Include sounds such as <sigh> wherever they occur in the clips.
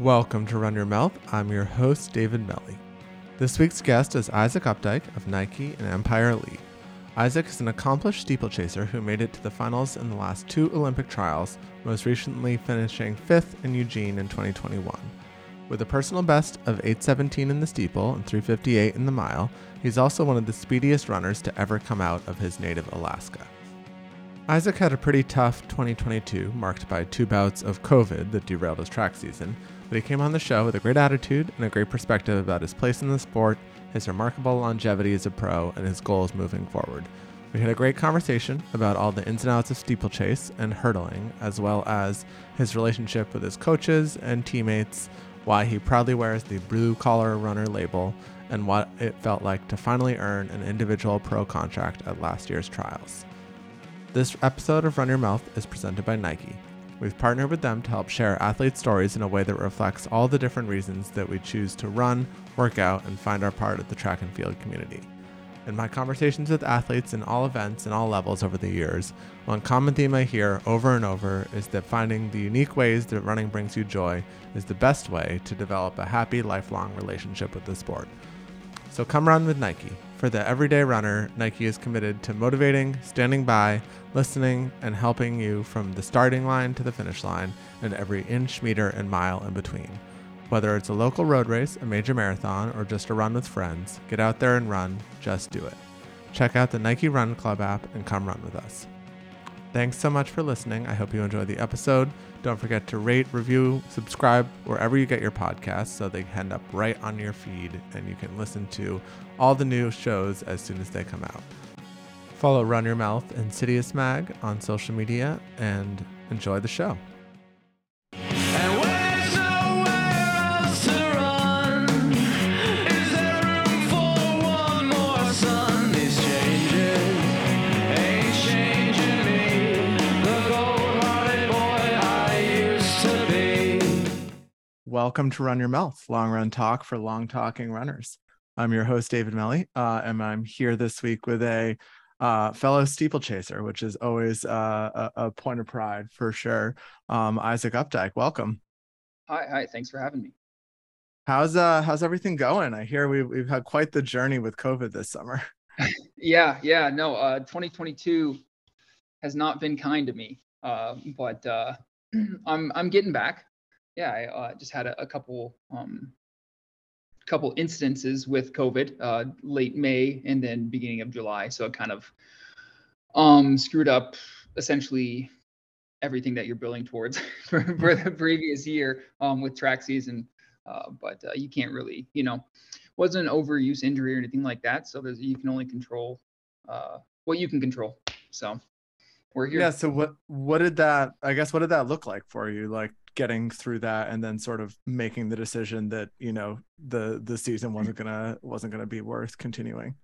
Welcome to Run Your Mouth. I'm your host, David Melly. This week's guest is Isaac Updike of Nike and Empire Elite. Isaac is an accomplished steeplechaser who made it to the finals in the last two Olympic trials, most recently finishing fifth in Eugene in 2021. With a personal best of 817 in the steeple and 358 in the mile, he's also one of the speediest runners to ever come out of his native Alaska. Isaac had a pretty tough 2022, marked by two bouts of COVID that derailed his track season, but he came on the show with a great attitude and a great perspective about his place in the sport, his remarkable longevity as a pro, and his goals moving forward. We had a great conversation about all the ins and outs of steeplechase and hurdling, as well as his relationship with his coaches and teammates, why he proudly wears the blue collar runner label, and what it felt like to finally earn an individual pro contract at last year's trials. This episode of Run Your Mouth is presented by Nike. We've partnered with them to help share athlete stories in a way that reflects all the different reasons that we choose to run, work out, and find our part of the track and field community. In my conversations with athletes in all events and all levels over the years, one common theme I hear over and over is that finding the unique ways that running brings you joy is the best way to develop a happy, lifelong relationship with the sport. So come run with Nike. For the everyday runner, Nike is committed to motivating, standing by, listening, and helping you from the starting line to the finish line and every inch, meter, and mile in between. Whether it's a local road race, a major marathon, or just a run with friends, get out there and run, just do it. Check out the Nike Run Club app and come run with us. Thanks so much for listening. I hope you enjoyed the episode. Don't forget to rate, review, subscribe wherever you get your podcasts so they end up right on your feed and you can listen to all the new shows as soon as they come out. Follow Run Your Mouth and Citius Mag on social media and enjoy the show. Welcome to Run Your Mouth, long run talk for long talking runners. I'm your host, David Melly, uh, and I'm here this week with a uh, fellow steeplechaser, which is always uh, a, a point of pride for sure. Um, Isaac Updike, welcome. Hi, hi. Thanks for having me. How's uh how's everything going? I hear we've we've had quite the journey with COVID this summer. <laughs> Yeah, yeah. No, uh, 2022 has not been kind to me, uh, but uh, <clears throat> I'm I'm getting back. Yeah, I uh, just had a, a couple um, couple instances with COVID, uh, late May and then beginning of July. So it kind of um, screwed up essentially everything that you're building towards <laughs> for, for the previous year um, with track season. Uh, but uh, you can't really, you know, wasn't an overuse injury or anything like that. So there's you can only control uh, what you can control. So we're here. Yeah. So what what did that? I guess what did that look like for you? Like getting through that and then sort of making the decision that you know the the season wasn't gonna wasn't gonna be worth continuing.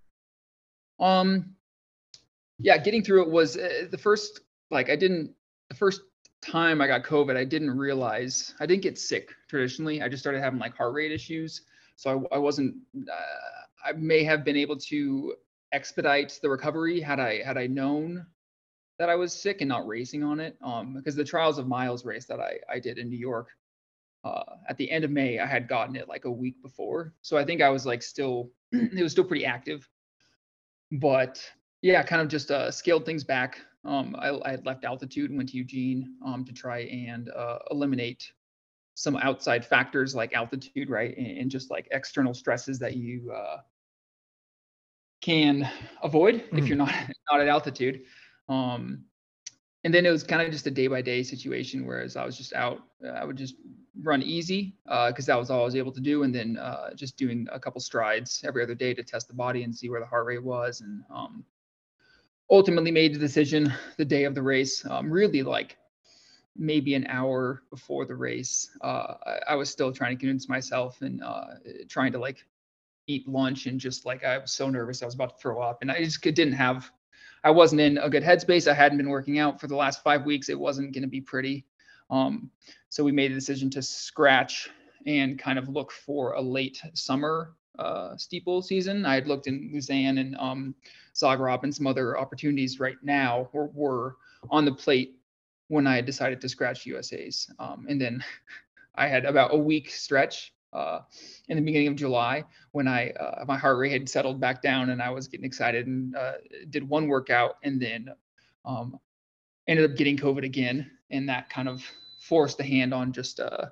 Um, yeah, getting through it was uh, the first. Like I didn't the first time I got COVID, I didn't realize I didn't get sick traditionally. I just started having like heart rate issues. So I, I wasn't. Uh, I may have been able to expedite the recovery had I had I known that I was sick and not racing on it. Um, because the Trials of Miles race that I I did in New York, uh, at the end of May, I had gotten it like a week before. So I think I was like still <clears throat> it was still pretty active. But yeah, kind of just uh, scaled things back. Um, I, I had left altitude and went to Eugene um, to try and uh, eliminate some outside factors like altitude, right, and, and just like external stresses that you uh, can avoid if Mhm. you're not <laughs> not at altitude. Um, and then it was kind of just a day by day situation. Whereas I was just out, uh, I would just run easy because that was all I was able to do, and then uh, just doing a couple strides every other day to test the body and see where the heart rate was, and um, ultimately made the decision the day of the race. Um, really like maybe an hour before the race, uh, I, I was still trying to convince myself and uh, trying to like eat lunch and just like I was so nervous I was about to throw up, and I just didn't have. I wasn't in a good headspace. I hadn't been working out for the last five weeks. It wasn't going to be pretty. Um, so we made a decision to scratch and kind of look for a late summer uh, steeple season. I had looked in Lausanne and um, Zagreb and some other opportunities right now were, were on the plate when I decided to scratch USA's. Um, and then <laughs> I had about a week stretch uh, in the beginning of July when I uh, my heart rate had settled back down and I was getting excited and uh, did one workout and then um, ended up getting COVID again. And that kind of forced the hand on just uh,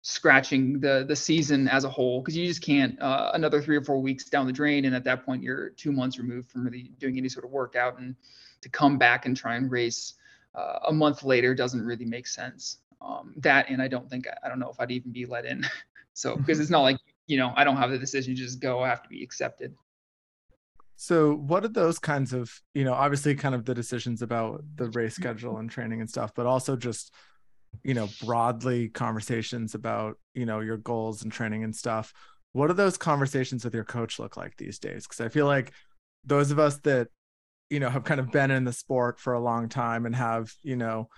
scratching the the season as a whole. Because you just can't uh, another three or four weeks down the drain and at that point you're two months removed from really doing any sort of workout. And to come back and try and race uh, a month later doesn't really make sense. Um, that and i don't think i don't know if i'd even be let in <laughs> so mm-hmm. because it's not like you know i don't have the decision to just go i have to be accepted. So what are those kinds of you know obviously kind of the decisions about the race mm-hmm. schedule and training and stuff but also just you know broadly conversations about you know your goals and training and stuff. What do those conversations with your coach look like these days? Because i feel like those of us that you know have kind of been in the sport for a long time and have you know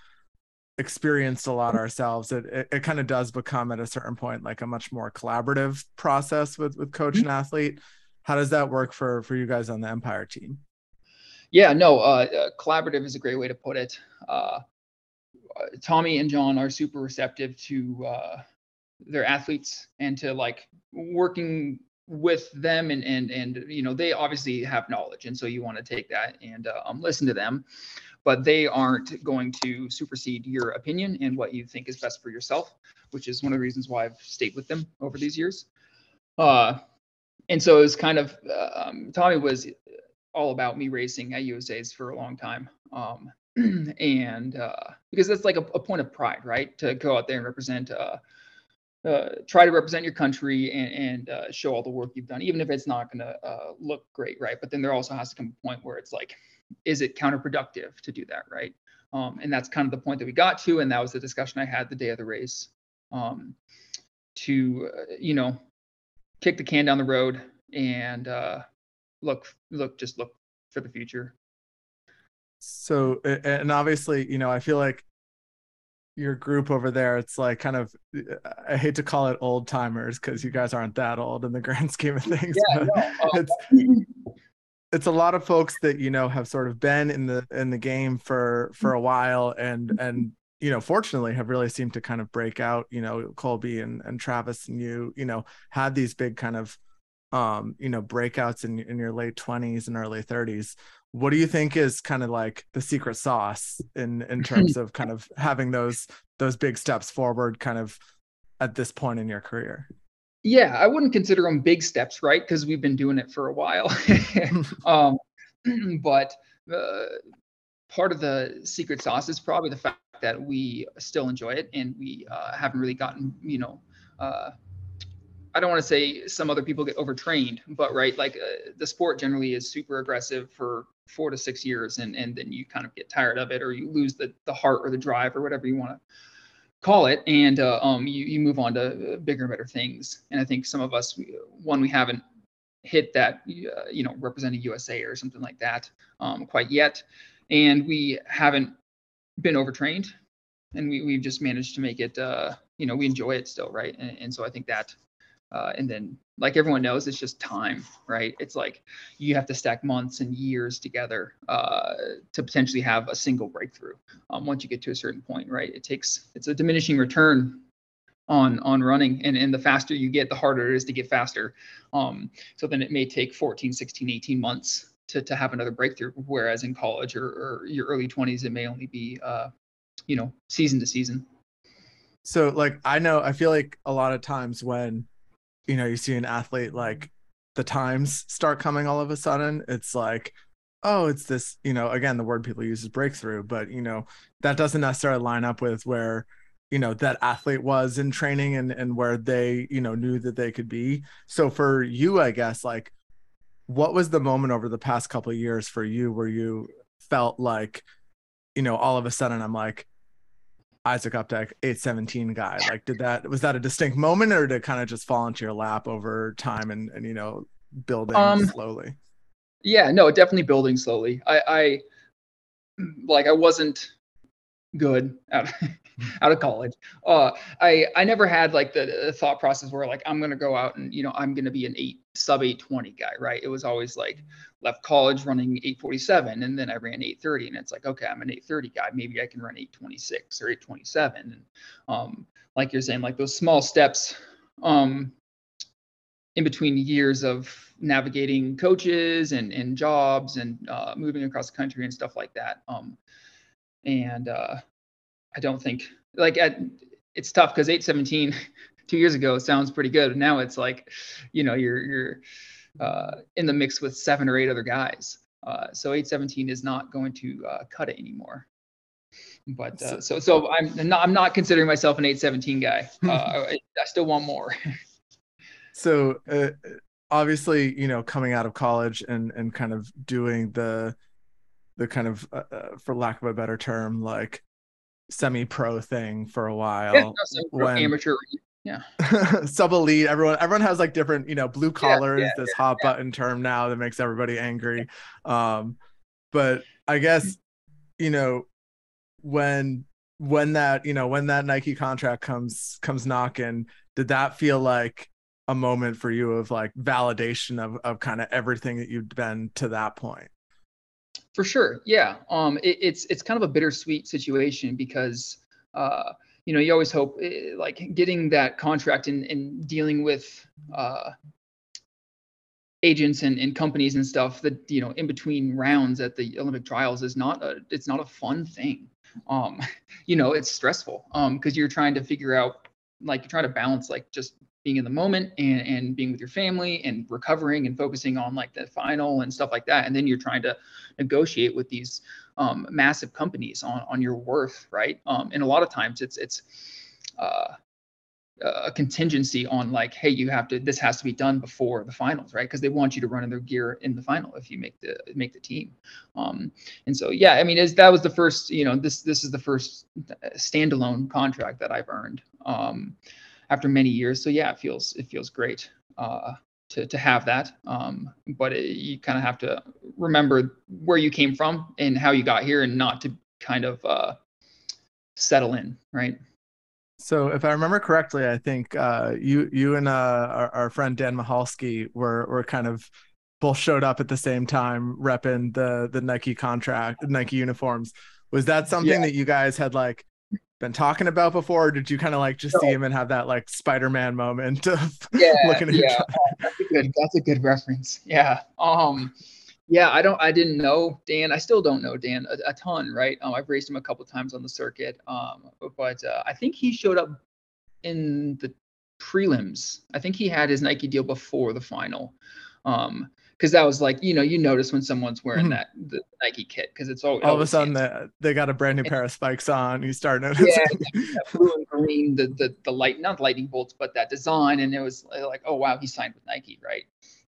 experienced a lot ourselves it, it, it kind of does become at a certain point like a much more collaborative process with with coach and athlete. How does that work for for you guys on the empire team? Yeah no uh, uh collaborative is a great way to put it. Uh uh, Tommy and John are super receptive to uh, their athletes and to like working with them and and and you know they obviously have knowledge and so you want to take that and uh, um, listen to them but they aren't going to supersede your opinion and what you think is best for yourself which is one of the reasons why i've stayed with them over these years uh, and so it was kind of uh, um, tommy was all about me racing at usa's for a long time um, <clears throat> and uh, because that's like a, a, point of pride, right? To go out there and represent, uh, uh, try to represent your country and, and uh, show all the work you've done, even if it's not going to uh, look great, right? But then there also has to come a point where it's like, is it counterproductive to do that, right? Um, and that's kind of the point that we got to, and that was the discussion I had the day of the race. Um, to uh, you know, kick the can down the road and look, look, just look for the future so and obviously you know i feel like your group over there it's like kind of i hate to call it old timers because you guys aren't that old in the grand scheme of things yeah, no, uh, <laughs> it's <laughs> it's a lot of folks that you know have sort of been in the in the game for for a while and and you know fortunately have really seemed to kind of break out you know colby and and travis and you you know had these big kind of um you know breakouts in in your late 20s and early 30s what do you think is kind of like the secret sauce in in terms <laughs> of kind of having those those big steps forward kind of at this point in your career yeah i wouldn't consider them big steps right? Because we've been doing it for a while. <laughs> <laughs> Um, <clears throat> but uh, part of the secret sauce is probably the fact that we still enjoy it and we uh, haven't really gotten you know uh, I don't want to say some other people get overtrained, but right, like uh, the sport generally is super aggressive for four to six years, and and then you kind of get tired of it, or you lose the the heart or the drive or whatever you want to call it, and uh, um, you you move on to bigger and better things. And I think some of us, one, we haven't hit that, uh, you know, representing USA or something like that um, quite yet, and we haven't been overtrained, and we we've just managed to make it. Uh, you know, we enjoy it still, right? And, and so I think that uh, and then, like everyone knows, it's just time, right? It's like you have to stack months and years together uh, to potentially have a single breakthrough. Um, once you get to a certain point, right? It takes it's a diminishing return on on running and and the faster you get the harder it is to get faster um so then it may take 14 16 18 months to to have another breakthrough whereas in college or, or your early 20s it may only be uh you know season to season so like i know i feel like a lot of times when you know you see an athlete like the times start coming all of a sudden it's like oh it's this you know again the word people use is breakthrough but you know that doesn't necessarily line up with where you know that athlete was in training and and where they you know knew that they could be. So for you i guess like what was the moment over the past couple of years for you where you felt like you know all of a sudden i'm like Isaac Updike 817 guy? Like, did that was that a distinct moment, or did it kind of just fall into your lap over time and and you know building um, slowly? Yeah, no, definitely building slowly. I, I like I wasn't good out <laughs> <laughs> out of college. Uh, I I never had like the, the, thought process where like I'm gonna go out and you know I'm gonna be an eight sub 820 guy, right? It was always like left college running 847 and then I ran 830 and it's like okay I'm an 830 guy maybe I can run 826 or 827 and um, like you're saying, like those small steps um, in between years of navigating coaches and, and jobs and uh, moving across the country and stuff like that. Um, and uh, I don't think like at, it's tough because 817 <laughs> two years ago sounds pretty good. Now it's like, you know, you're you're uh, in the mix with seven or eight other guys. Uh, so 817 is not going to uh, cut it anymore. But uh, so so I'm not I'm not considering myself an 817 guy. Uh, <laughs> I, I still want more. <laughs> so uh, obviously, you know, coming out of college and and kind of doing the the kind of for lack of a better term like semi-pro thing for a while Yeah, no, when- <laughs> amateur. Yeah. sub elite everyone everyone has like different you know blue collar yeah, is this hot button term now that makes everybody angry um but i guess you know when when that you know when that nike contract comes comes knocking did that feel like a moment for you of like validation of of kind of everything that you've been to that point For sure, yeah. Um, it, it's it's kind of a bittersweet situation because uh, you know you always hope eh, like getting that contract and, and dealing with uh, agents and, and companies and stuff that you know in between rounds at the Olympic trials is not a it's not a fun thing. Um, <laughs> you know it's stressful um because you're trying to figure out like you're trying to balance like just being in the moment and, and being with your family and recovering and focusing on like the final and stuff like that. And then you're trying to negotiate with these um, massive companies on, on your worth right? Um, and a lot of times it's it's uh, a contingency on like hey you have to this has to be done before the finals right? Because they want you to run in their gear in the final if you make the make the team. Um, and so yeah i mean is that was the first you know this this is the first uh, standalone contract that i've earned. Um, after many years so yeah it feels it feels great uh, to, to have that um, but it, you kind of have to remember where you came from and how you got here and not to kind of uh, settle in right So if I remember correctly, I think uh, you you and uh, our, our friend Dan Michalski were were kind of both showed up at the same time, repping the the Nike contract, Nike uniforms. Was that something Yeah. that you guys had like been talking about before? Or did you kind of like just see him and have that like Spider Man moment of yeah <laughs> looking at yeah. <laughs> that's a good that's a good reference. Yeah. Um yeah i don't i didn't know dan. I still don't know dan a, a ton right? Um, i've raced him a couple times on the circuit um but uh, i think he showed up in the prelims. I think he had his nike deal before the final. Um because that was like you know you notice when someone's wearing Mhm. that the Nike kit because it's all all of a sudden they, they got a brand new pair of spikes on. You start noticing. that blue and green, the the the light, not lightning bolts, but that design, and it was uh, like, oh wow, he signed with Nike, right?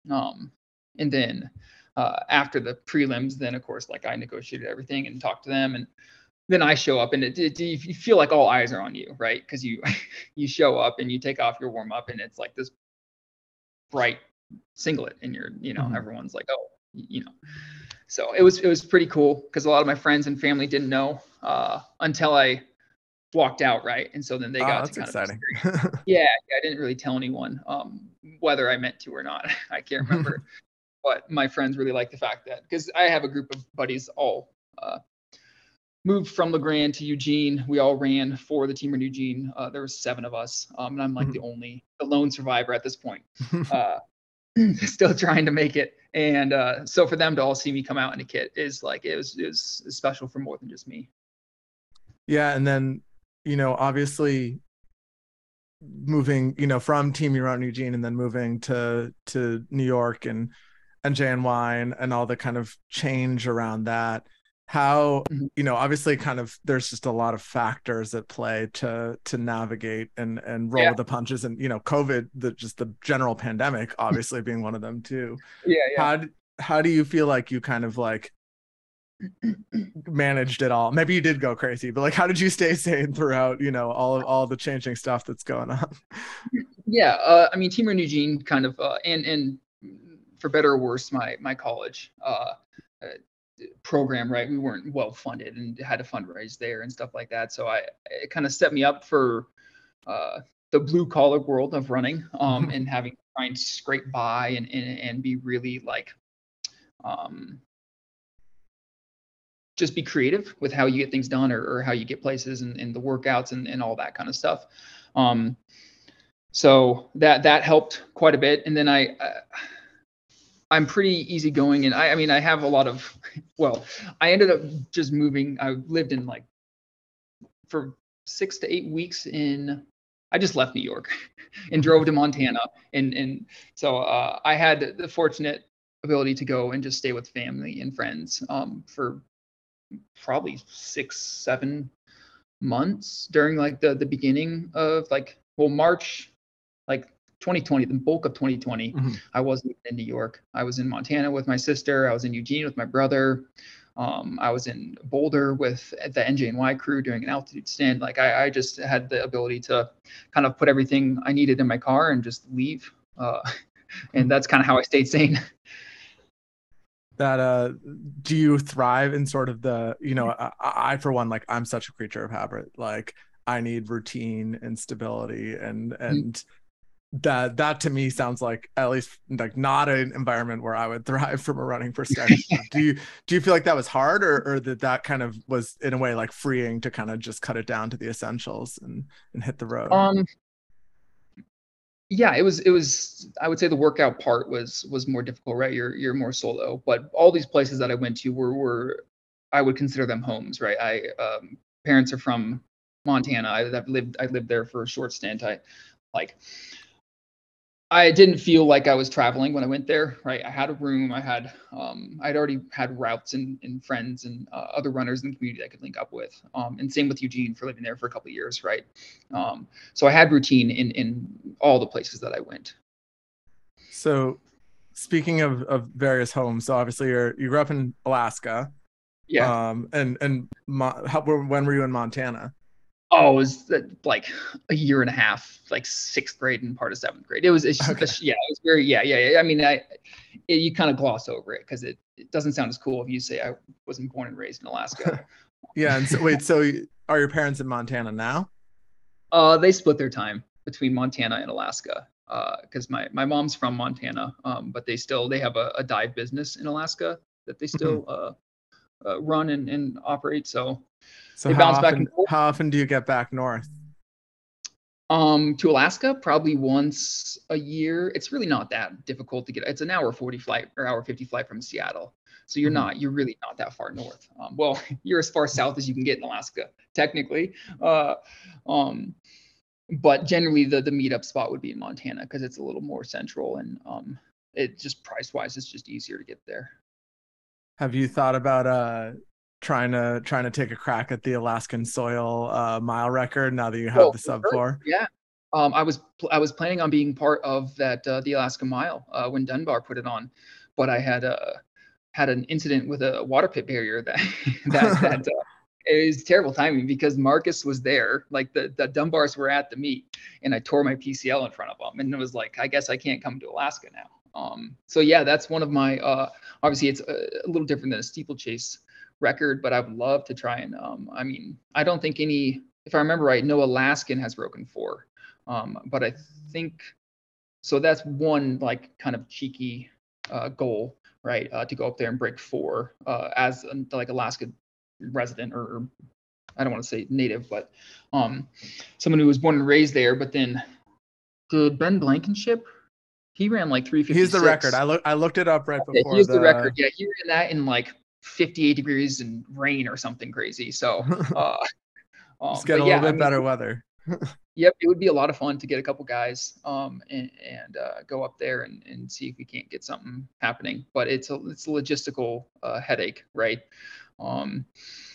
Um, and then uh, after the prelims, then of course, like I negotiated everything and talked to them, and then I show up, and it, it you feel like all eyes are on you, right? Because you <laughs> you show up and you take off your warm up, and it's like this bright singlet, and you're you know Mhm. everyone's like, oh, you know. So it was it was pretty cool because a lot of my friends and family didn't know uh, until I walked out, right? And so then they got Oh, that's to kind exciting. of <laughs> yeah, I didn't really tell anyone um, whether I meant to or not. <laughs> I can't remember, <laughs> but my friends really like the fact that because I have a group of buddies all uh, moved from La Grande to Eugene. We all ran for the team in Eugene. Uh, there was seven of us, um, and I'm like the only, the lone survivor at this point. <clears throat> Still trying to make it, and uh, so for them to all see me come out in a kit is like it was it was special for more than just me. Yeah, and then you know, obviously moving, you know, from Team Run Eugene and then moving to to New York and and JNY and, and all the kind of change around that. How Mhm. you know, obviously, kind of there's just a lot of factors at play to to navigate and and roll Yeah. with the punches, and you know, COVID, the just the general pandemic, obviously being one of them too. Yeah, yeah. How how do you feel like you kind of like <clears throat> managed it all maybe you did go crazy but like how did you stay sane throughout you know all of all the changing stuff that's going on <laughs> yeah uh, i mean team in eugene kind of uh, and and for better or worse my my college uh, uh, program right we weren't well funded and had to fundraise there and stuff like that so i it kind of set me up for uh, the blue collar world of running um, Mhm. and having to try and scrape by and, and and be really like um just be creative with how you get things done or, or how you get places and, and the workouts and, and all that kind of stuff Um, so that that helped quite a bit. And then I, uh, I'm pretty easygoing, and I, I mean I have a lot of. Well, I ended up just moving. I lived in like for six to eight weeks in. I just left New York <laughs> and drove to Montana, and and so uh, I had the fortunate ability to go and just stay with family and friends um, for probably six, seven months during like the the beginning of like well March, like 2020, the bulk of 2020. Mhm. I wasn't in New York. I was in Montana with my sister. I was in Eugene with my brother. Um, I was in Boulder with the NJNY crew doing an altitude stand. Like I, I just had the ability to kind of put everything I needed in my car and just leave. Uh, <laughs> and that's kind of how I stayed sane. <laughs> that uh do you thrive in sort of the you know I, I for one like i'm such a creature of habit like i need routine and stability and and that that to me sounds like at least like not an environment where i would thrive from a running perspective <laughs> do you do you feel like that was hard or or that that kind of was in a way like freeing to kind of just cut it down to the essentials and and hit the road Um, yeah, it was. It was. I would say the workout part was was more difficult, right? You're you're more solo, but all these places that I went to were were, I would consider them homes, right? I um, parents are from Montana. I, I've lived I lived there for a short stint. I like. I didn't feel like I was traveling when I went there, right? I had a room. I had, um, I'd already had routes and, and friends and uh, other runners in the community I could link up with. Um, and same with Eugene for living there for a couple of years, right? Um, so I had routine in in all the places that I went. so speaking of of various homes so obviously you're you grew up in alaska Yeah. um and and Mo- how, when were you in montana oh, it was uh, like a year and a half, like sixth grade and part of seventh grade. It was, it's just, Okay. yeah, it was very, yeah, yeah, yeah. I mean, I, it, you kind of gloss over it because it, it doesn't sound as cool if you say I wasn't born and raised in Alaska. <laughs> Yeah, and so wait, so are your parents in Montana now? uh, they split their time between Montana and Alaska because my my mom's from Montana, um, but they still they have a, a dive business in Alaska that they still uh, uh, run and, and operate. So So They how bounce back often, and forth. how often do you get back north? Um, to Alaska, probably once a year. It's really not that difficult to get. It's an hour 40 flight or hour 50 flight from Seattle. So you're Mhm. not, you're really not that far north. Um, well, <laughs> you're as far south as you can get in Alaska, technically. Uh, um, but generally the the meetup spot would be in Montana because it's a little more central and um, it just price wise, it's just easier to get there. Have you thought about uh trying to trying to take a crack at the Alaskan soil uh mile record now that you have Oh, the sub four? Yeah. Um, I was I was planning on being part of that uh, the Alaska Mile uh, when Dunbar put it on, but I had uh, had an incident with a water pit barrier that <laughs> that <laughs> that uh, it was terrible timing because Marcus was there, like the the Dunbars were at the meet, and I tore my PCL in front of them, and it was like I guess I can't come to Alaska now. Um, so yeah, that's one of my uh, obviously it's a, a little different than a steeplechase record, but I would love to try and um, I mean I don't think any if I remember right, no Alaskan has broken four. Um, but I think so. That's one like kind of cheeky uh, goal, right? Uh, to go up there and break four uh, as like Alaska resident or, or I don't want to say native, but um, someone who was born and raised there. But then did Ben Blankenship? He ran like 356. He's the record. I look I looked it up right before he's the, record. Yeah, he ran that in like 58 degrees and rain or something crazy. So <laughs> uh, um, Just get a little yeah, bit I mean, better weather. <laughs> Yep, it would be a lot of fun to get a couple guys um, and, and uh, go up there and, and see if we can't get something happening. But it's a it's a logistical uh, headache, right? Um,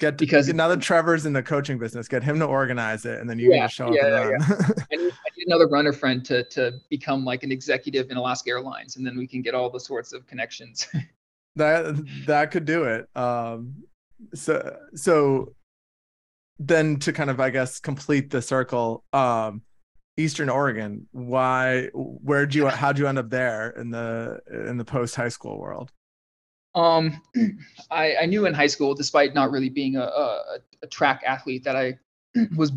Get because- now that Trevor's in the coaching business, get him to organize it, and then you Yeah, can just show up yeah, and yeah, run. I, I need another runner friend to to become like an executive in Alaska Airlines, and then we can get all the sorts of connections. <laughs> that that could do it. Um, so so then to kind of I guess complete the circle. Um, Eastern Oregon. Why? Where'd you? How'd you end up there in the in the post high school world? Um, <clears throat> I, I knew in high school, despite not really being a, a, a track athlete, that I <clears throat> was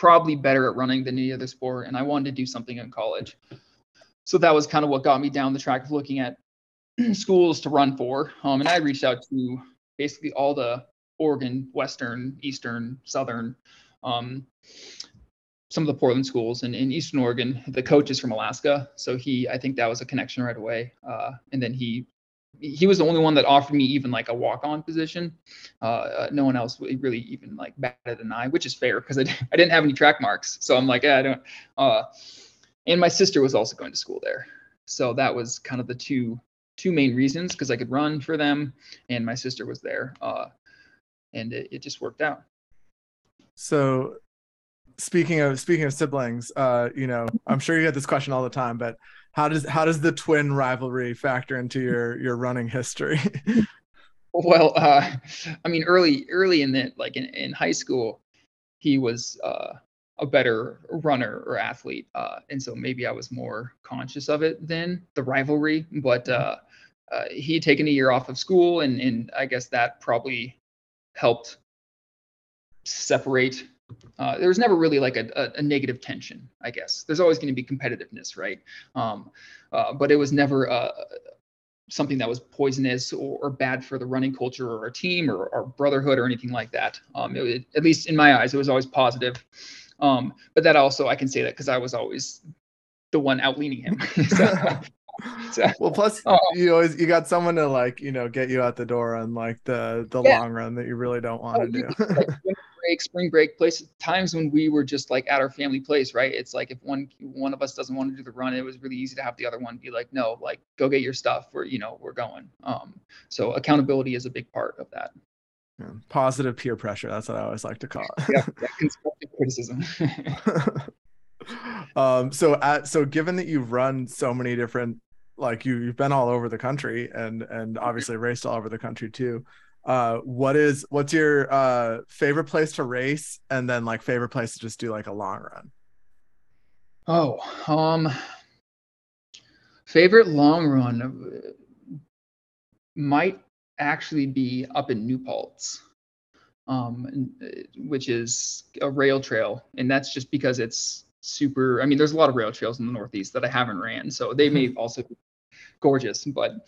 probably better at running than any other sport, and I wanted to do something in college. So that was kind of what got me down the track of looking at <clears throat> schools to run for. Um, and I reached out to basically all the Oregon, Western, Eastern, Southern, um, some of the Portland schools and in Eastern Oregon. The coach is from Alaska, so he I think that was a connection right away. Uh, and then he he was the only one that offered me even like a walk-on position. Uh, uh, no one else really even like batted an eye, which is fair because I, <laughs> I didn't have any track marks. So I'm like, yeah, I don't. Uh, and my sister was also going to school there, so that was kind of the two two main reasons because I could run for them, and my sister was there, uh, and it, it just worked out. So speaking of speaking of siblings, uh, you know, I'm sure you get this question all the time, but how does how does the twin rivalry factor into your your running history? <laughs> well, uh, I mean, early early in the like in, in high school, he was uh, a better runner or athlete, uh, and so maybe I was more conscious of it then the rivalry. But uh, uh, he had taken a year off of school, and and I guess that probably helped separate uh, there was never really like a, a, a, negative tension, I guess. There's always going to be competitiveness, right? Um, uh, but it was never uh, something that was poisonous or, or, bad for the running culture or our team or, our brotherhood or anything like that. Um, it, at least in my eyes, it was always positive. Um, but that also, I can say that because I was always the one outleaning him. <laughs> so, <laughs> so, well, plus oh. you always you got someone to like you know get you out the door on like the the yeah. long run that you really don't want oh, to do. <laughs> break, spring break, place times when we were just like at our family place, right? It's like if one one of us doesn't want to do the run, it was really easy to have the other one be like, no, like go get your stuff. We're you know we're going. Um, so accountability is a big part of that. Yeah. Positive peer pressure. That's what I always like to call it. yeah, <laughs> yeah constructive criticism. <laughs> um, so at so given that you've run so many different like you you've been all over the country and and obviously raced all over the country too uh what is what's your uh favorite place to race? And then like favorite place to just do like a long run. Oh um favorite long run uh, might actually be up in new paltz. Um uh, which is a rail trail and that's just because it's super i mean there's a lot of rail trails in the northeast that i haven't ran so they may <laughs> also be gorgeous but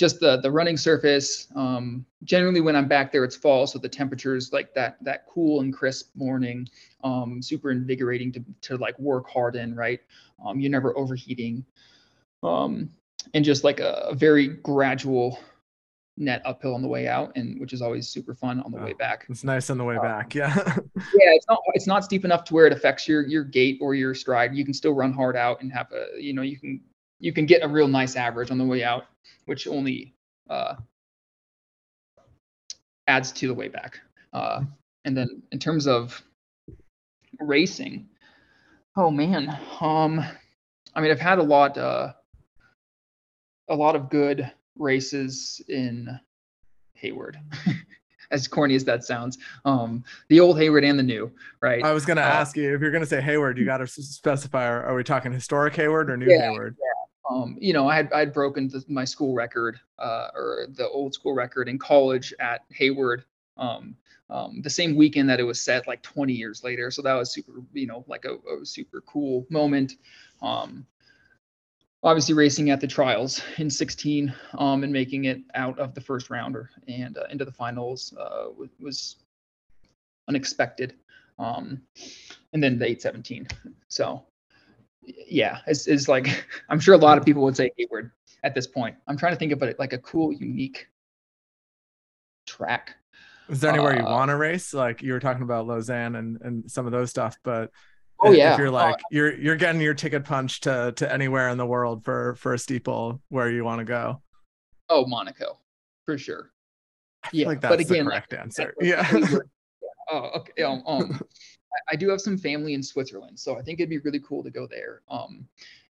just the the running surface. Um, generally, when I'm back there, it's fall, so the temperatures like that that cool and crisp morning, um, super invigorating to to like work hard in. Right, um, you're never overheating, um, and just like a, a, very gradual net uphill on the way out, and which is always super fun on the oh, way back. It's nice on the way um, back, yeah. <laughs> yeah, it's not it's not steep enough to where it affects your your gait or your stride. You can still run hard out and have a you know you can you can get a real nice average on the way out, which only uh, adds to the way back. Uh, and then in terms of racing, oh man, um, I mean, I've had a lot, uh, a lot of good races in Hayward. <laughs> as corny as that sounds, um, the old Hayward and the new, right? I was going to uh, ask you if you're going to say Hayward, you got to specify. Are, are, we talking historic Hayward or new yeah, Hayward? Yeah um, you know, I had I'd broken the, my school record uh, or the old school record in college at Hayward. Um, um, the same weekend that it was set, like 20 years later. So that was super, you know, like a, a super cool moment. Um, obviously, racing at the trials in 16 um, and making it out of the first rounder and uh, into the finals uh, was unexpected. Um, and then the 817. So yeah, it's, it's like <laughs> I'm sure a lot of people would say Hayward at this point. I'm trying to think of it like a cool, unique track. Is there anywhere uh, you want to race? Like you were talking about Lausanne and, and some of those stuff, but oh yeah, if you're like uh, you're you're getting your ticket punched to to anywhere in the world for for a steeple where you want to go. Oh, Monaco, for sure. yeah, like that's but again, the correct like, <laughs> answer. Yeah. <laughs> yeah. Oh, okay. Um, um I, do have some family in Switzerland, so I think it'd be really cool to go there. Um,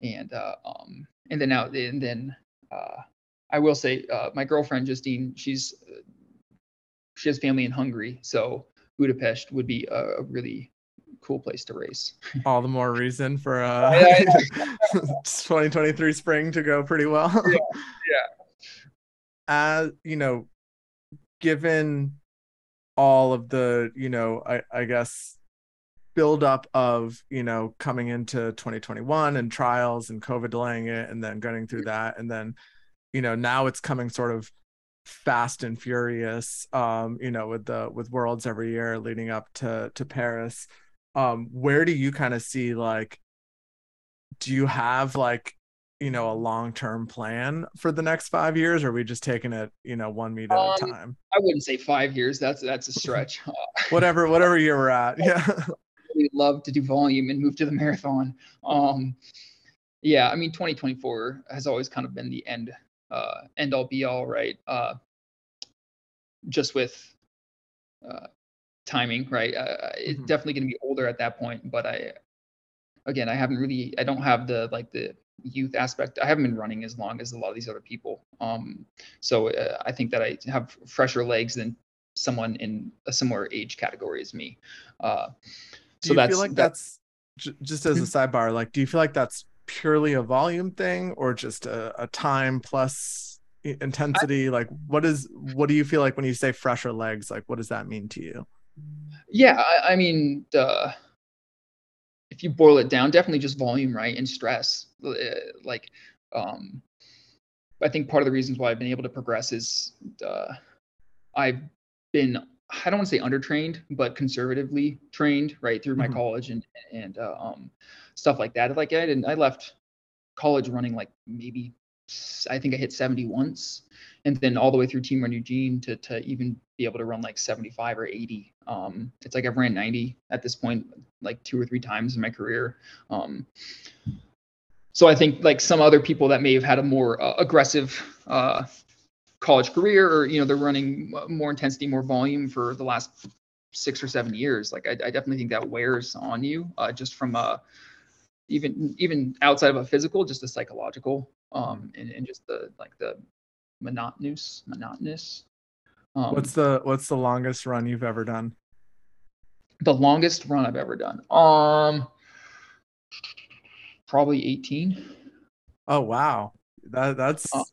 and uh, um, and then now and then uh, I will say uh, my girlfriend Justine, she's uh, she has family in Hungary, so Budapest would be a, a really cool place to race. <laughs> All the more reason for uh, <laughs> <laughs> 2023 spring to go pretty well. yeah. yeah. As you know, given all of the, you know, I, I guess buildup of you know coming into 2021 and trials and covid delaying it and then getting through that. And then you know now it's coming sort of fast and furious um you know with the with worlds every year leading up to to paris. Um where do you kind of see like do you have like you know a long-term plan for the next five years or are we just taking it you know one meet at Um, a time? I wouldn't say five years. That's that's a stretch. <laughs> Whatever whatever year we're at. <laughs> Yeah really love to do volume and move to the <laughs> marathon. Um, yeah, I mean, 2024 has always kind of been the end, uh, end all be all, right? Uh, just with uh, timing, right? Uh, it's Mhm. definitely going to be older at that point, but I, again, I haven't really, I don't have the like the youth aspect. I haven't been running as long as a lot of these other people. Um, so uh, I think that I have fresher legs than someone in a similar age category as me. Uh, do so you that's feel like that- that's just as a sidebar like do you feel like that's purely a volume thing or just a, a time plus i- intensity like what is what do you feel like when you say fresher legs like what does that mean to you Yeah, I, I mean, the if you boil it down, definitely just volume, right, and stress. Uh, Like, um, I think part of the reasons why I've been able to progress is uh, I've been I don't want to say undertrained, but conservatively trained, right, through my Mhm. college and and uh, um, stuff like that. Like I didn't, I left college running like maybe I think I hit 70 once, and then all the way through Team Run Eugene to to even be able to run like 75 or 80. Um, it's like I've ran 90 at this point, like two or three times in my career. Um, so I think like some other people that may have had a more uh, aggressive uh, college career, or you know, they're running more intensity, more volume for the last six or seven years. Like I, I definitely think that wears on you, uh, just from a even even outside of a physical, just a psychological, um, and, and just the like the monotonous monotonous. Um, what's the what's the longest run you've ever done the longest run I've ever done? Um, probably 18. oh wow that that's Uh,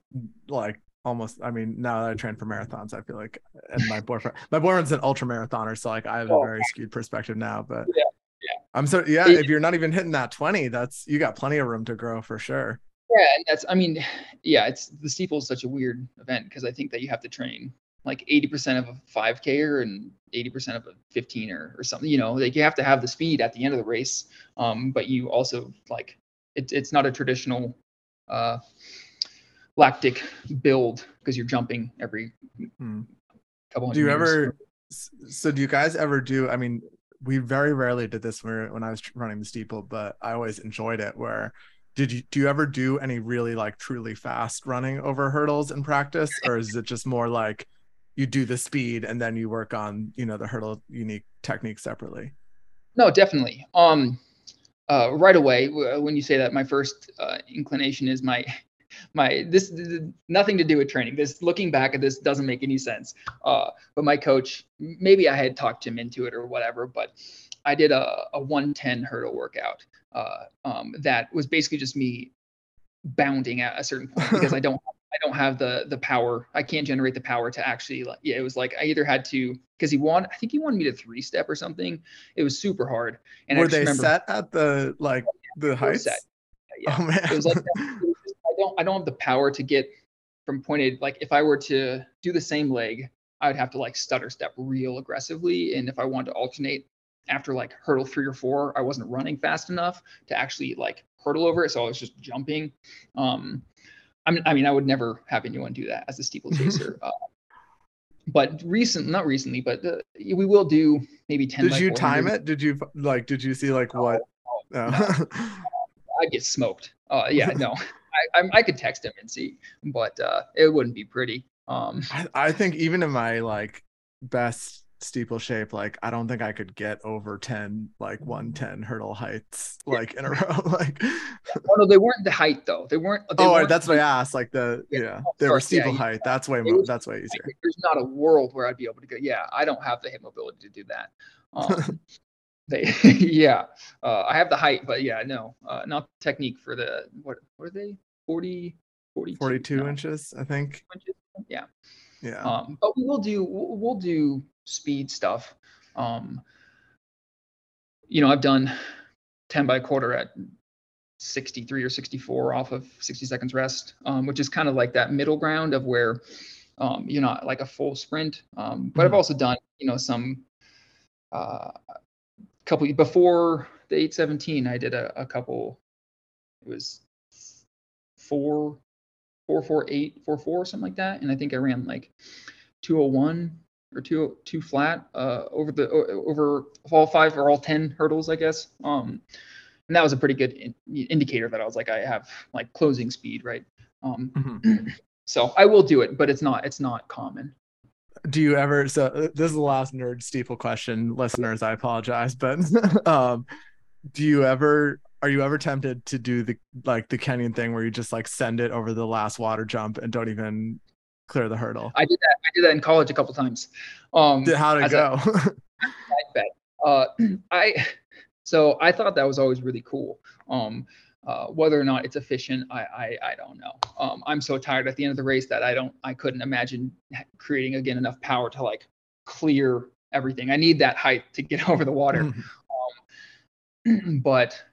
like almost i mean now that i train for marathons i feel like and my boyfriend my boyfriend's an ultra marathoner so like i have a Oh. very skewed perspective now but Yeah, yeah. i'm so yeah It- if you're not even hitting that 20 that's you got plenty of room to grow for sure Yeah, and that's I mean, yeah, it's the steeple is such a weird event because I think that you have to train like 80% of a 5K and 80% of a 15 or or something. You know, like you have to have the speed at the end of the race. Um, but you also like it, it's not a traditional uh lactic build because you're jumping every Hmm. couple do you meters. ever so do you guys ever do i mean we very rarely did this when, we were- when i was running the steeple but i always enjoyed it where did you do you ever do any really like truly fast running over hurdles in practice or is it just more like you do the speed and then you work on you know the hurdle unique technique separately No, definitely. Um, uh, right away when you say that, my first uh, inclination is my my this, th- th- nothing to do with training. This looking back at this doesn't make any sense. Uh, but my coach, maybe I had talked him into it or whatever, but I did a, a 110 hurdle workout uh, um, that was basically just me bounding at a certain point because I <laughs> don't I don't have the the power. I can't generate the power to actually like yeah, it was like I either had to because he wanted I think he wanted me to three step or something. It was super hard. And I were they remember set at the like the heights set. yeah. oh man It was like that. <laughs> don't I don't have the power to get from point A like if I were to do the same leg, I would have to like stutter step real aggressively. And if I wanted to alternate after like hurdle three or four, I wasn't running fast enough to actually like hurdle over it. So I was just jumping. Um I mean I mean I would never have anyone do that as a steeplechaser. <laughs> uh, but recent not recently, but uh, we will do maybe 10 did you time it did you like did you see like what no, no. <laughs> I'd get smoked. Uh, yeah, <laughs> no, I, I I could text him and see, but uh, it wouldn't be pretty. Um, I, I think even in my like best steeple shape, like I don't think I could get over 10, like 110 hurdle heights like in a <laughs> row. like <laughs> oh no, they weren't the height though. They weren't. They oh weren't, that's what I asked. Like the Yeah. yeah, Oh, they were. Yeah, steeple you- height. That's way more was- that's way easier. there's not a world where I'd be able to go. Yeah, I don't have the hip mobility to do that. <laughs> Um, they, <laughs> yeah, uh, I have the height, but yeah, no, uh, not technique for the what? What are they? 40, 42, 42 no, inches, I think. inches? Yeah. Yeah. Um, but we will do we'll, we'll do speed stuff. Um, you know, I've done 10 by quarter at 63 or 64 off of 60 seconds rest, um, which is kind of like that middle ground of where um, you're not like a full sprint. Um, but I've Mhm. also done, you know, some uh, couple before the 817, I did a, a couple. It was four, four, four, eight, four, four, something like that. And I think I ran like 201 or two two flat uh, over the over all five or all 10 hurdles, I guess. Um, and that was a pretty good in, indicator that I was like I have like closing speed, right? Um, Mhm. <clears throat> so I will do it, but it's not it's not common. Do you ever so uh, this is the last nerd steeple question listeners i apologize but <laughs> um do you ever are you ever tempted to do the like the kenyan thing where you just like send it over the last water jump and don't even clear the hurdle I did that. I did that in college a couple times. Um, it as a- go <laughs> bet. Uh, <clears throat> I so I thought that was always really cool. Um, uh, whether or not it's efficient, I, I I don't know. Um, I'm so tired at the end of the race that I don't I couldn't imagine creating again enough power to like clear everything. I need that height to get <laughs> over the water. Mhm. <clears throat> but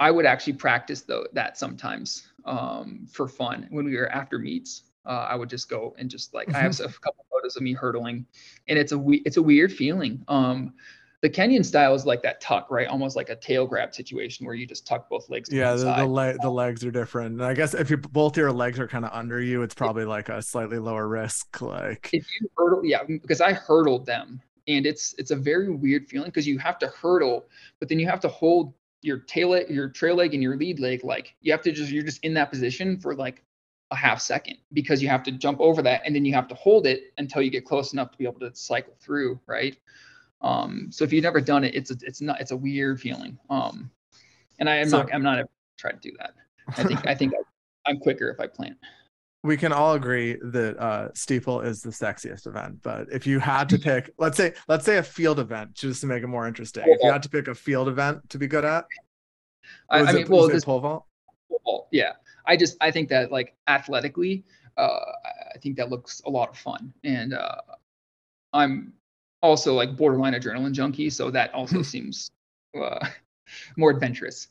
I would actually practice though that sometimes um, for fun when we were after meets. Uh, I would just go and just like I have a couple photos of me hurdling, and it's a we- it's a weird feeling. Um, the Kenyan style is like that tuck, right? Almost like a tail grab situation where you just tuck both legs. yeah the, the, le- the legs are different and i guess if you both your legs are kind of under you it's probably like a slightly lower risk like if you hurdle, yeah, because I hurdled them, and it's it's a very weird feeling because you have to hurdle, but then you have to hold your tail leg, your trail leg, and your lead leg. Like you have to just you're just in that position for like a half second because you have to jump over that, and then you have to hold it until you get close enough to be able to cycle through, right? Um, so if you've never done it, it's a, it's not it's a weird feeling. Um, and I am So- not I'm not ever trying to do that. I think I think <laughs> I'm quicker if I plant. we can all agree that uh steeple is the sexiest event but if you had to pick <laughs> let's say let's say a field event just to make it more interesting if you had to pick a field event to be good at I, I it- mean, well, was it this pole vault. Yeah, I just I think that like athletically, uh, I think that looks a lot of fun, and uh, I'm also like borderline adrenaline junkie, so that also seems uh, <laughs> more adventurous.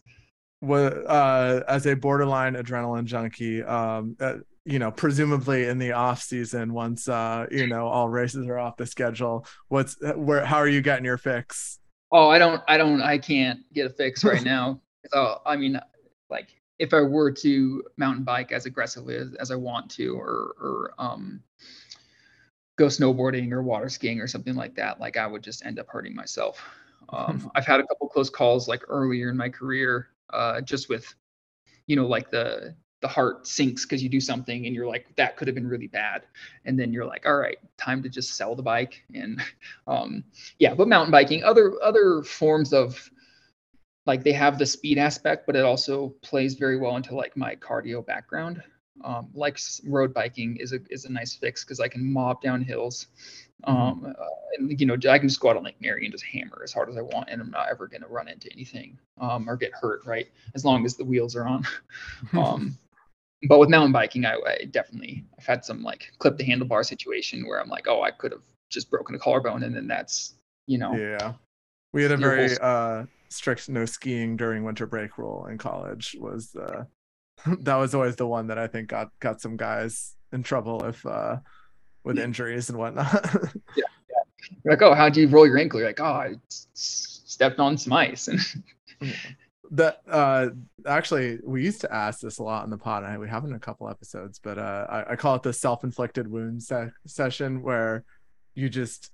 What uh, as a borderline adrenaline junkie, um, uh, you know, presumably in the off season, once uh, you know all races are off the schedule, what's where? How are you getting your fix? Oh, I don't, I don't, I can't get a fix right <laughs> now. So I mean, like if I were to mountain bike as aggressively as, as I want to, or or um, go snowboarding or water skiing or something like that, like I would just end up hurting myself. Um, <laughs> I've had a couple close calls like earlier in my career, uh, just with, you know, like the the heart sinks because you do something and you're like that could have been really bad, and then you're like, all right, time to just sell the bike and <laughs> um, yeah. But mountain biking, other other forms of like they have the speed aspect, but it also plays very well into like my cardio background. Um, like road biking is a is a nice fix because I can mob down hills. Um, uh, and you know I can just go out on Lake Mary and just hammer as hard as I want, and I'm not ever going to run into anything um, or get hurt, right? As long as the wheels are on. <laughs> um, <laughs> but with mountain biking, I, I definitely I've had some like clip the handlebar situation where I'm like, oh, I could have just broken a collarbone, and then that's you know Yeah, we had a whole very uh, strict no skiing during winter break rule in college. Was uh, <laughs> that was always the one that I think got got some guys in trouble if uh, with Yeah. injuries and whatnot. <laughs> You're like, oh, how'd you roll your ankle? You're like, oh, I s- stepped on some ice. And <laughs> that uh actually we used to ask this a lot on the pod and we have in a couple episodes but uh i, I call it the self-inflicted wound se- session where you just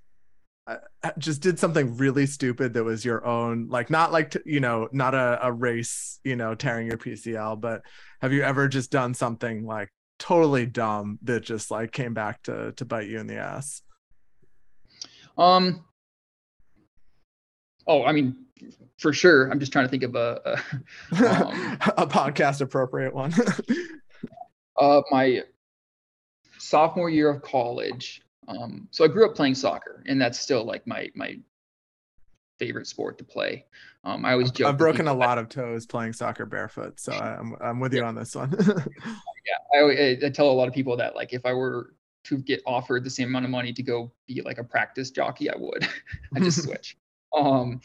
just did something really stupid that was your own like not like t- you know not a, a race you know tearing your pcl but have you ever just done something like totally dumb that just like came back to to bite you in the ass um, oh, I mean, for sure. I'm just trying to think of a, a Um, <laughs> a podcast appropriate one <laughs> uh, my sophomore year of college. Um, so I grew up playing soccer, and that's still like my my favorite sport to play. Um, I always joke. I've broken a lot of toes playing soccer barefoot, so I'm I'm with you on this one. <laughs> yeah, I, I tell a lot of people that like if I were to get offered the same amount of money to go be like a practice jockey, I would. <laughs> I just switch. <laughs> Um,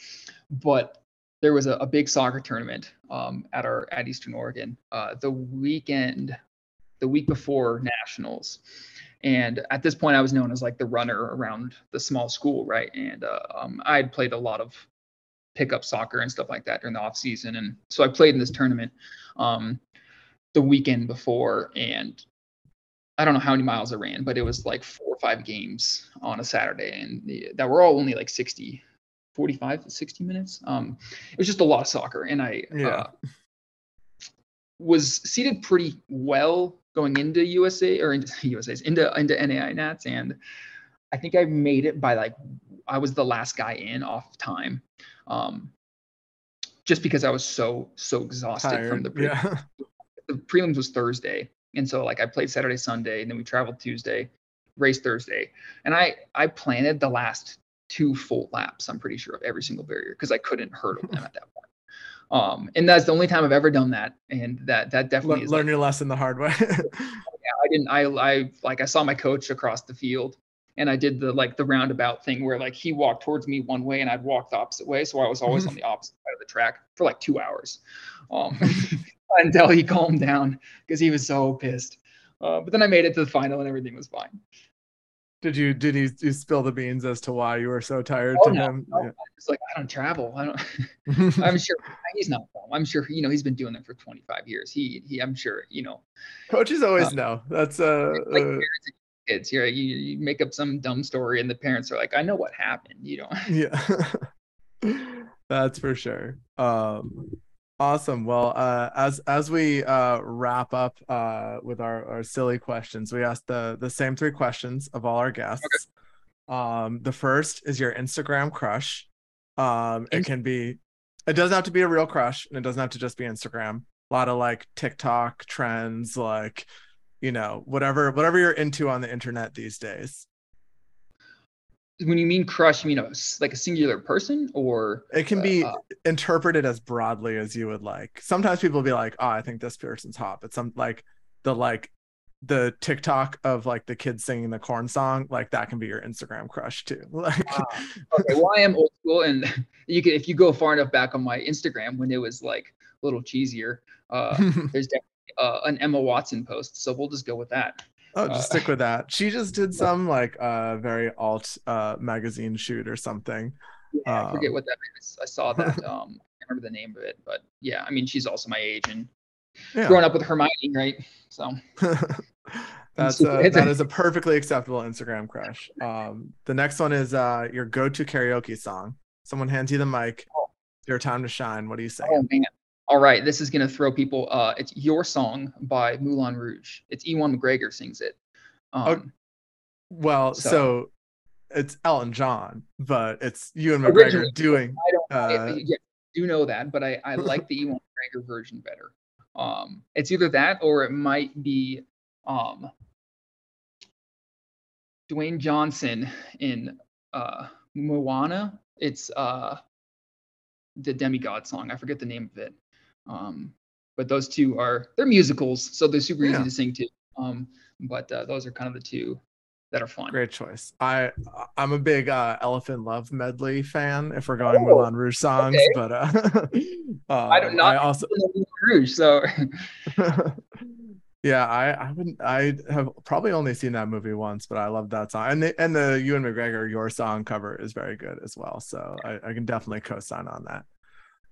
but there was a, a big soccer tournament um, at our at Eastern Oregon uh, the weekend, the week before nationals, and at this point I was known as like the runner around the small school, right? And uh, um, I had played a lot of pickup soccer and stuff like that during the off season. And so I played in this tournament um, the weekend before, and I don't know how many miles I ran, but it was like four or five games on a Saturday, and the, that were all only like 60, 45, 60 minutes. Um, it was just a lot of soccer, and I Yeah. uh, was seated pretty well going into USA or into <laughs> USA's into into NAIA Nats, and I think I made it by like I was the last guy in off time, um, just because I was so so exhausted from the pre- yeah. <laughs> the prelims was Thursday, and so like I played Saturday, Sunday, and then we traveled Tuesday, race Thursday, and I I planted the last two full laps. I'm pretty sure of every single barrier because I couldn't hurdle them at that point. Um, and that's the only time I've ever done that, and that that definitely Le- is learn like, your lesson the hard way. <laughs> I didn't I I like I saw my coach across the field and I did the like the roundabout thing where like he walked towards me one way and I'd walk the opposite way. So I was always on the opposite side of the track for like two hours. Um <laughs> until he calmed down because he was so pissed. Uh, but then I made it to the final and everything was fine. Did you did you, you spill the beans as to why you were so tired Oh, to no, him? no. It's like I don't travel. I don't. <laughs> <laughs> I'm sure he's not dumb. I'm sure you know he's been doing it for 25 years. He he I'm sure, you know, Coaches always Uh, know. That's uh, like uh parents and kids here. You, you make up some dumb story and the parents are like, I know what happened. You know. yeah. <laughs> That's for sure. Um awesome. Well, uh as as we uh wrap up uh with our, our silly questions, we asked the the same three questions of all our guests. Um the first is your Instagram crush. Um it can be it doesn't have to be a real crush and it doesn't have to just be Instagram. A lot of like TikTok trends, like you know, whatever whatever you're into on the internet these days. When you mean crush, you mean a, like a singular person or It can uh, be uh, interpreted as broadly as you would like. Sometimes people be like, "Oh, I think this person's hot," but some like the like the TikTok of like the kids singing the corn song, like that can be your Instagram crush too. <laughs> Like, Ah, okay, well, I am old school, and <laughs> you can if you go far enough back on my Instagram when it was like a little cheesier. Uh, <laughs> there's definitely uh, an Emma Watson post, so we'll just go with that. Oh, just uh, stick with that. She just did some like uh very alt uh magazine shoot or something. Yeah, I forget Um, what that is. I saw that. <laughs> Um, I remember the name of it, but yeah, I mean, she's also my age and Yeah. growing up with Hermione, right? So <laughs> <laughs> That's a, a- that is a perfectly acceptable Instagram crush. Um, the next one is uh your go-to karaoke song. Someone hands you the mic. Oh. Your time to shine. What do you say? Oh man. All right, this is gonna throw people. Uh, it's "Your Song" by Moulin Rouge. It's Ewan McGregor sings it. Um, Well, so, So- it's Elton John, but it's Ewan Originally, McGregor doing. I don't. I- Uh, yeah, do know that, but I I like the Ewan McGregor version better. Um, it's either that or it might be um Dwayne Johnson in uh Moana. It's uh the demigod song. I forget the name of it. Um, but those two are they're musicals, so they're super Yeah. easy to sing to. Um, but uh, those are kind of the two that are fun. Great choice. I I'm a big uh, Elephant Love medley fan. If we're going Oh, Moulin Rouge songs, okay. but uh, <laughs> I don't um, not I also Moulin Rouge, so <laughs> yeah, I I wouldn't I have probably only seen that movie once, but I love that song. And the and the Ewan McGregor Your Song cover is very good as well. So I, I can definitely co-sign on that.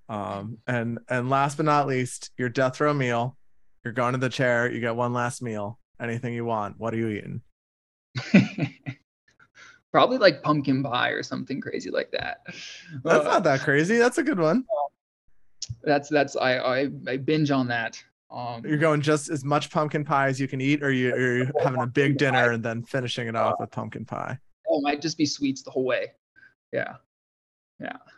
Um and and last but not least, your death row meal. You're going to the chair, you get one last meal. Anything you want. What are you eating? <laughs> probably like pumpkin pie or something crazy like that. That's Uh, not that crazy. That's a good one. that's that's I, I I binge on that. Um, You're going just as much pumpkin pie as you can eat, or you, you're <laughs> having a big dinner and then finishing it off with pumpkin pie. oh, it might just be sweets the whole way. Yeah.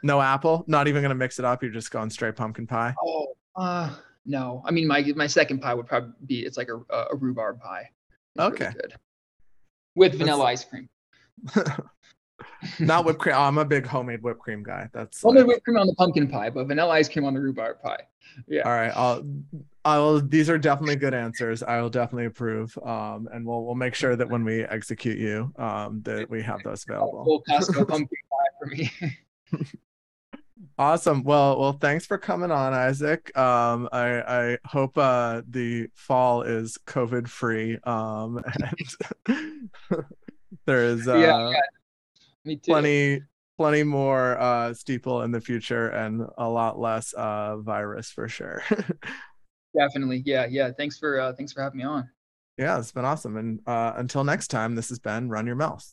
No apple, not even gonna mix it up. You're just going straight pumpkin pie. Oh, uh, no. I mean, my my second pie would probably be it's like a a rhubarb pie. It's really Okay. good. With vanilla ice cream. <laughs> Not whipped cream. Oh, I'm a big homemade whipped cream guy. That's Only like- whipped cream on the pumpkin pie, but vanilla ice cream on the rhubarb pie. Yeah. all right. I'll, I'll. These are definitely good answers. I will definitely approve. Um, and we'll we'll make sure that when we execute you, um, that we have those <laughs> available. Full Costco <laughs> pumpkin pie for me. Awesome. Well, well, thanks for coming on, Isaac. Um, I I hope uh the fall is COVID free. Um, <laughs> and <laughs> there is uh Yeah, too. plenty plenty more uh, steeple in the future and a lot less uh, virus for sure. <laughs> Definitely. Yeah. Yeah. Thanks for uh, thanks for having me on. yeah, it's been awesome. And uh, until next time, this has been Run Your Mouth.